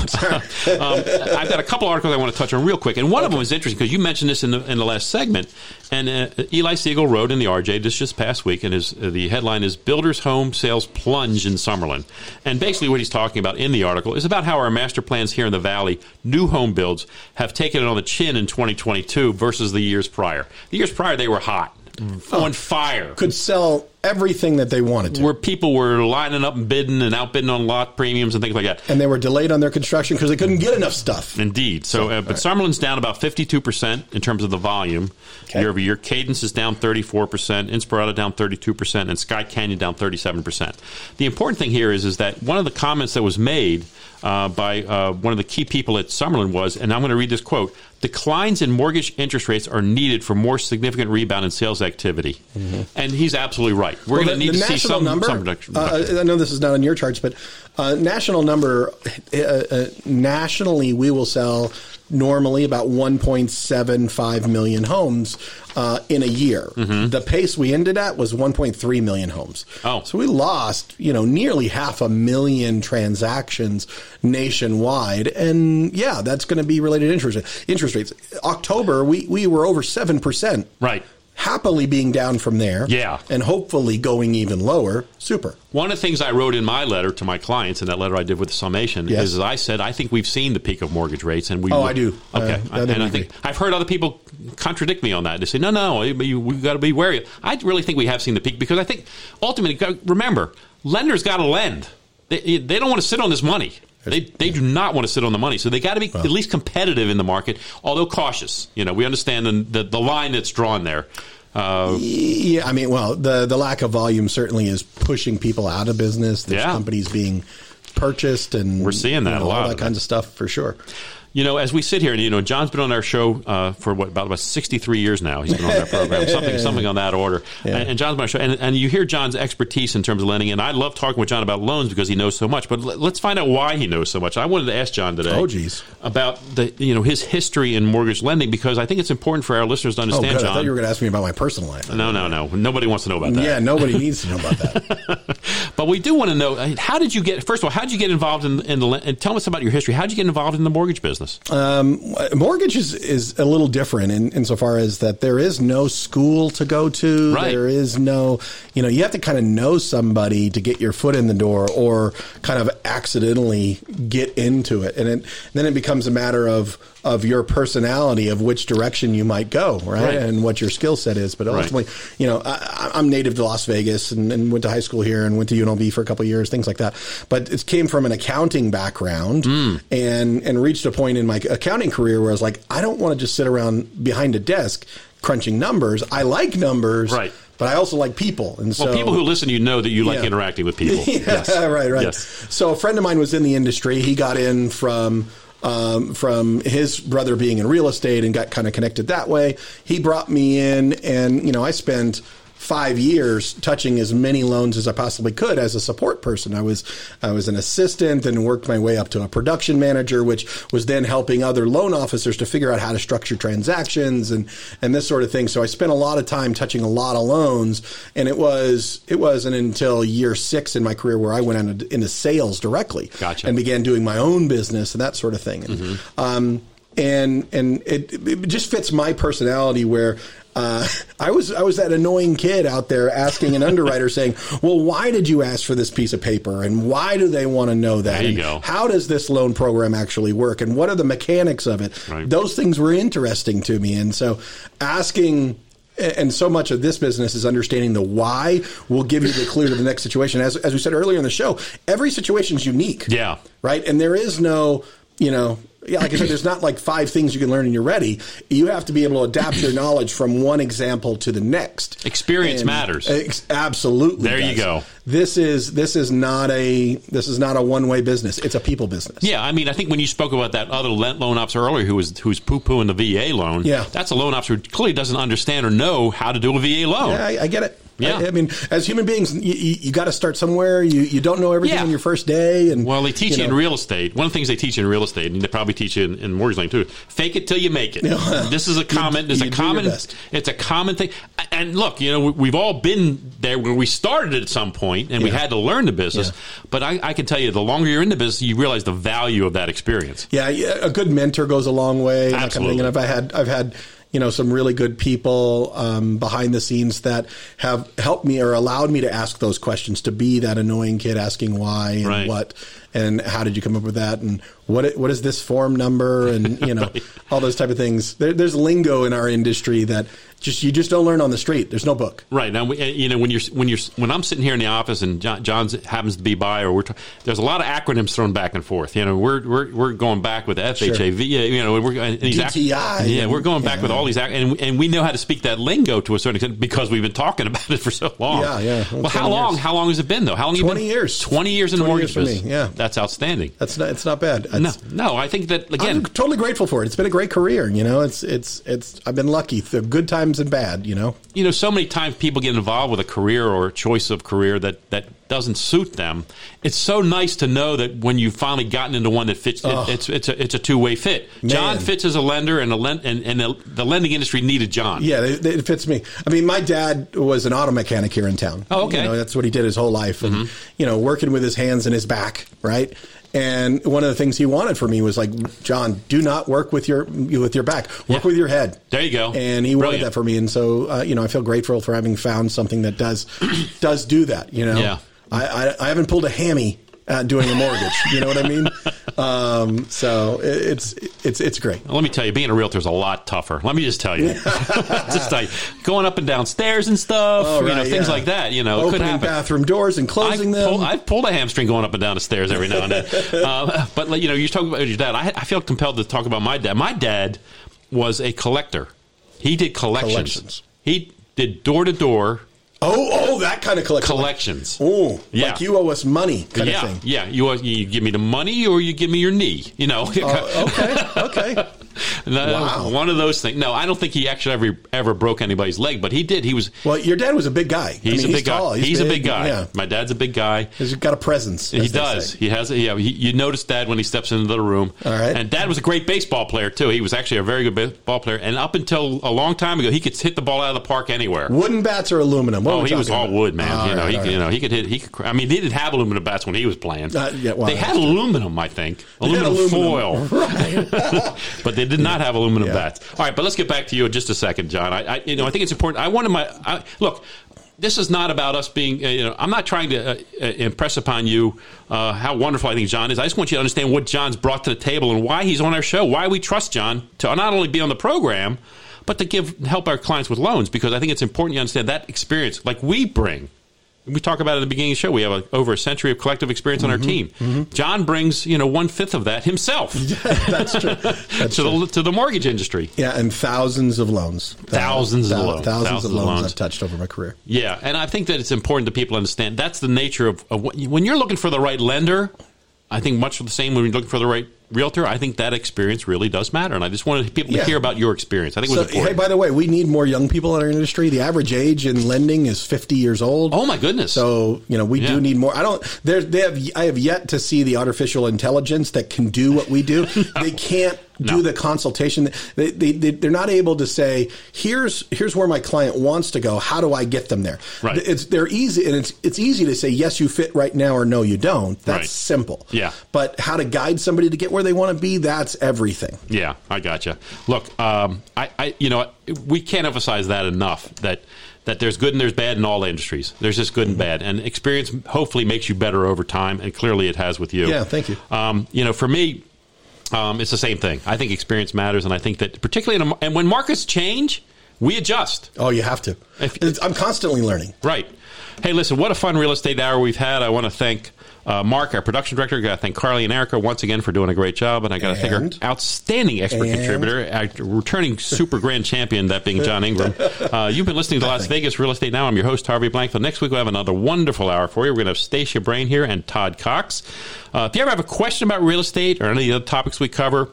I've got a couple articles I want to touch on real quick, and one of them is interesting because you mentioned this in the in the last segment. And uh, Eli Segall wrote in the RJ this just past week, and his uh, the headline is "Builders' Home Sales Plunge in Summerlin." And basically, what he's talking about in the article is about how our master plans here in the Valley, new home builds, have taken it on the chin in 2022 versus the years prior. The years prior, they were hot, on fire Could sell everything that they wanted to. where people were lining up and bidding and outbidding on lot premiums and things like that. and they were delayed on their construction because they couldn't get enough stuff. Indeed. So, uh, but Summerlin's down about 52% in terms of the volume Okay. year over year. Cadence is down 34%, Inspirada down 32%, and Skye Canyon down 37%. The important thing here is, is that one of the comments that was made uh, by uh, one of the key people at Summerlin was, and I'm going to read this quote declines in mortgage interest rates are needed for more significant rebound in sales activity. And he's absolutely right. We're Well, going to need to see some, number. some reduction. uh, I know this is not on your charts, but uh, national number. Uh, uh, nationally, we will sell normally about 1.75 million homes uh, in a year. The pace we ended at was 1.3 million homes. Mm-hmm. Oh. so we lost you know nearly half a million transactions nationwide, and yeah, that's going to be related to interest interest rates. October, we we were over seven percent. Right. Happily being down from there, Yeah. and hopefully going even lower. Super. One of the things I wrote in my letter to my clients, in that letter I did with the summation, Yes. is I said I think we've seen the peak of mortgage rates, and we. Oh, will- I do. Okay, uh, I, and I think agree. I've heard other people contradict me on that. They say, no, no, we- we've got to be wary. I really think we have seen the peak because I think ultimately, remember, lenders got to lend. They, they don't want to sit on this money. They, they do not want to sit on the money, so they got to be at least competitive in the market, although cautious. You know, we understand the the, the line that's drawn there. Uh, Yeah, I mean, well, the the lack of volume certainly is pushing people out of business. There's Yeah. companies being purchased, and We're seeing that you know, a lot all of that that. kinds of stuff for sure. You know, as we sit here, and you know, John's been on our show uh, for what about about sixty three years now. He's been on our program, something something on that order. Yeah. And, and John's been on our show, and, and you hear John's expertise in terms of lending. And I love talking with John about loans because he knows so much. But let, let's find out why he knows so much. I wanted to ask John today. Oh, geez. about the you know his history in mortgage lending because I think it's important for our listeners to understand. Oh, understand. I John, thought you were going to ask me about my personal life. no, no, no. Nobody wants to know about that. Yeah, nobody needs to know about that. But we do want to know uh, how did you get? First of all, how did you get involved in, in the? And tell us about your history. How did you get involved in the mortgage business? Um, mortgage is, is a little different in, insofar as that there is no school to go to. Right. There is no, you know, you have to kind of know somebody to get your foot in the door, or kind of accidentally get into it, and it, then it becomes a matter of of your personality of which direction you might go, right, Right. and what your skill set is. But Right. ultimately, you know, I, I'm native to Las Vegas and, and went to high school here and went to UNLV for a couple of years, things like that. But it came from an accounting background Hmm. and and reached a point in my accounting career where I was like, I don't want to just sit around behind a desk crunching numbers. I like numbers, Right. But I also like people, and so Well, people who listen, to you know that you like Yeah. interacting with people. yeah, Yes. right, right. Yes. So a friend of mine was in the industry. He got in from um, from his brother being in real estate and got kind of connected that way. He brought me in, and you know, I spent five years touching as many loans as I possibly could as a support person. I was I was an assistant and worked my way up to a production manager, which was then helping other loan officers to figure out how to structure transactions and and this sort of thing. So I spent a lot of time touching a lot of loans, and it was it wasn't until year six in my career where I went into, into sales directly Gotcha. and began doing my own business and that sort of thing. And, um, and and it, it just fits my personality where. Uh, I was I was that annoying kid out there asking an underwriter saying, "Well, why did you ask for this piece of paper, and why do they want to know that? There you And go. How does this loan program actually work, and what are the mechanics of it?" Right. Those things were interesting to me, and so asking and so much of this business is understanding the why will give you the clue to the next situation. As, as we said earlier in the show, every situation is unique. Yeah. Right. And there is no, you know, yeah, like I said, there's not like five things you can learn and you're ready. You have to be able to adapt your knowledge from one example to the next. Experience And- matters. Ex- absolutely. There you go. This is this is not a this is not a one way business. It's a people business. Yeah, I mean, I think when you spoke about that other loan officer earlier who was who's poo pooing the VA loan, Yeah. that's a loan officer who clearly doesn't understand or know how to do a VA loan. Yeah, I, I get it. Yeah. I, I mean, as human beings, you, you, you got to start somewhere. You you don't know everything Yeah. on your first day, and Well, they teach you, know, in real estate. One of the things they teach you in real estate, and they probably teach you in, in mortgage lending too. Fake it till you make it. Yeah. this is a common. It's a common. It's a common thing. And look, you know, we, we've all been there where we started at some point, and we had to learn the business. Yeah. But I, I can tell you, the longer you're in the business, you realize the value of that experience. Yeah, yeah, a good mentor goes a long way. that kind of. Absolutely. And I've had I've had you know some really good people um, behind the scenes that have helped me or allowed me to ask those questions to be that annoying kid asking why and Right. what and how did you come up with that and what what is this form number and you know Right. all those type of things. There, there's lingo in our industry that just you just don't learn on the street. There's no book. Right now, we- you know when you're when you're when I'm sitting here in the office and John John's happens to be by, or we're t- there's a lot of acronyms thrown back and forth. You know, we're we're, we're going back with FHAV. You know, we're and these ac- DTI. yeah, we're going back Yeah. with all these, ac- and and we know how to speak that lingo to a certain extent because we've been talking about it for so long. Yeah, yeah. Well, Well, how long? years. How long has it been though? How long? you 20 been? years. Twenty years in the mortgage years for me, business. yeah. that's outstanding. That's not it's not bad. No, no, I think that again. I'm totally grateful for it. It's been a great career. You know, it's it's it's. I've been lucky. The good times and bad. You know. you know, so many times people get involved with a career or a choice of career that, that doesn't suit them. It's so nice to know that when you've finally gotten into one that fits, it, it's it's a it's a two way fit. John fits as a lender, and the len- and, and the, the lending industry needed John. Yeah, it, it fits me. I mean, my dad was an auto mechanic here in town. Oh, okay. Mm-hmm. You know, that's what he did his whole life, and you know, working with his hands and his back, right. And one of the things he wanted for me was like, John, do not work with your with your back. Work Yeah. with your head. There you go. And he wanted that for me, and so uh, you know, I feel grateful for having found something that does does do that. You know, Yeah. I, I, I haven't pulled a hammy uh, doing a mortgage. you know what I mean? Um, so it, it's it's it's great. Let me tell you, being a realtor is a lot tougher. Let me just tell you, just tell you, going up and down stairs and stuff, Oh, you know, things yeah. like that. You know, could Opening happen. bathroom doors and closing them. pulled, I've pulled a hamstring going up and down the stairs every now and then. uh, but you know, you're talking about your dad. I, I feel compelled to talk about my dad. My dad was a collector. He did collections. Collections. He did door to door Oh, oh, that kind of collection. collections. Oh, Yeah. like you owe us money kind yeah, of thing. yeah. You you give me the money or you give me your knee. You know. Oh, okay, okay. No, Wow. One of those things. No, I don't think he actually ever ever broke anybody's leg, but he did. He was. Well, your dad was a big guy. I He's mean, a big tall, guy. He's, a big guy. Yeah, My dad's a big guy. he's got a presence. He does. say. He has. Yeah. He, you notice Dad when he steps into the room. All right. And Dad was a great baseball player too. He was actually a very good baseball player. And up until a long time ago, he could hit the ball out of the park anywhere. Wooden bats or aluminum? What Oh, he was all about? wood, man. You know, right, he, all you know, he could hit. He could. I mean, they didn't have aluminum bats when he was playing. Uh, yeah, well, they had aluminum, I think, aluminum, aluminum. foil, but they did not have aluminum Yeah. bats. All right, but let's get back to you in just a second, John. I, I you know, I think it's important. I wanted my I, look. This is not about us being. Uh, you know, I'm not trying to uh, uh, impress upon you uh, how wonderful I think John is. I just want you to understand what John's brought to the table and why he's on our show. Why we trust John to not only be on the program, but to give help our clients with loans because I think it's important you understand that experience, like we bring. We talk about it at the beginning of the show. We have a, over a century of collective experience on our mm-hmm. team. Mm-hmm. John brings, you know, one fifth of that himself That's true. That's to the to the mortgage industry. Yeah, and thousands of loans. Uh, thousands of loans. Thousands, Thousands of of loans loans. I've touched over my career. Yeah, and I think that it's important that people understand that's the nature of, of what, when you're looking for the right lender. I think much of the same when you're looking for the right realtor. I think that experience really does matter, and I just wanted people Yeah. to hear about your experience. I think it was important. hey, by the way, we need more young people in our industry. The average age in lending is 50 years old. oh my goodness! So you know we Yeah. do need more. I don't. They have. I have yet to see the artificial intelligence that can do what we do. They can't do No. the consultation. They, they, they they're not able to say here's here's where my client wants to go. How do I get them there? Right. It's they're easy and it's it's easy to say yes you fit right now or no you don't. That's Right. simple. Yeah. But how to guide somebody to get where they want to be? That's everything. Yeah, I gotcha. Look, um, I, I, you know, we can't emphasize that enough. That that there's good and there's bad in all industries. There's just good and bad, and experience hopefully makes you better over time, and clearly it has with you. Yeah, thank you. Um, you know, for me, um, it's the same thing. I think experience matters, and I think that particularly in a, and when markets change, we adjust. Oh, you have to. If- I'm constantly learning. Right. Hey, listen, what a fun real estate hour we've had. I want to thank uh, Mark, our production director. I got to thank Carly and Erica once again for doing a great job. And I got to thank our outstanding expert And? contributor, our returning super grand champion, that being John Ingram. Uh, you've been listening to Las Vegas Real Estate Now. I'm your host, Harvey Blankfield. Next week, we'll have another wonderful hour for you. We're going to have Stacia Brain here and Todd Cox. Uh, if you ever have a question about real estate or any of the other topics we cover,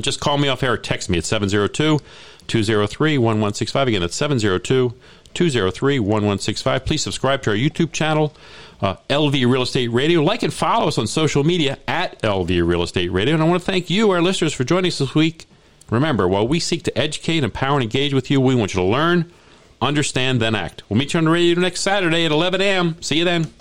just call me off air or text me at 702 203 1165. Again, that's 702 203 1165. Please subscribe to our YouTube channel, uh, LV Real Estate Radio. Like and follow us on social media at LV Real Estate Radio. And I want to thank you, our listeners, for joining us this week. Remember, while we seek to educate, empower, and engage with you, we want you to learn, understand, then act. We'll meet you on the radio next Saturday at 11 a.m. See you then.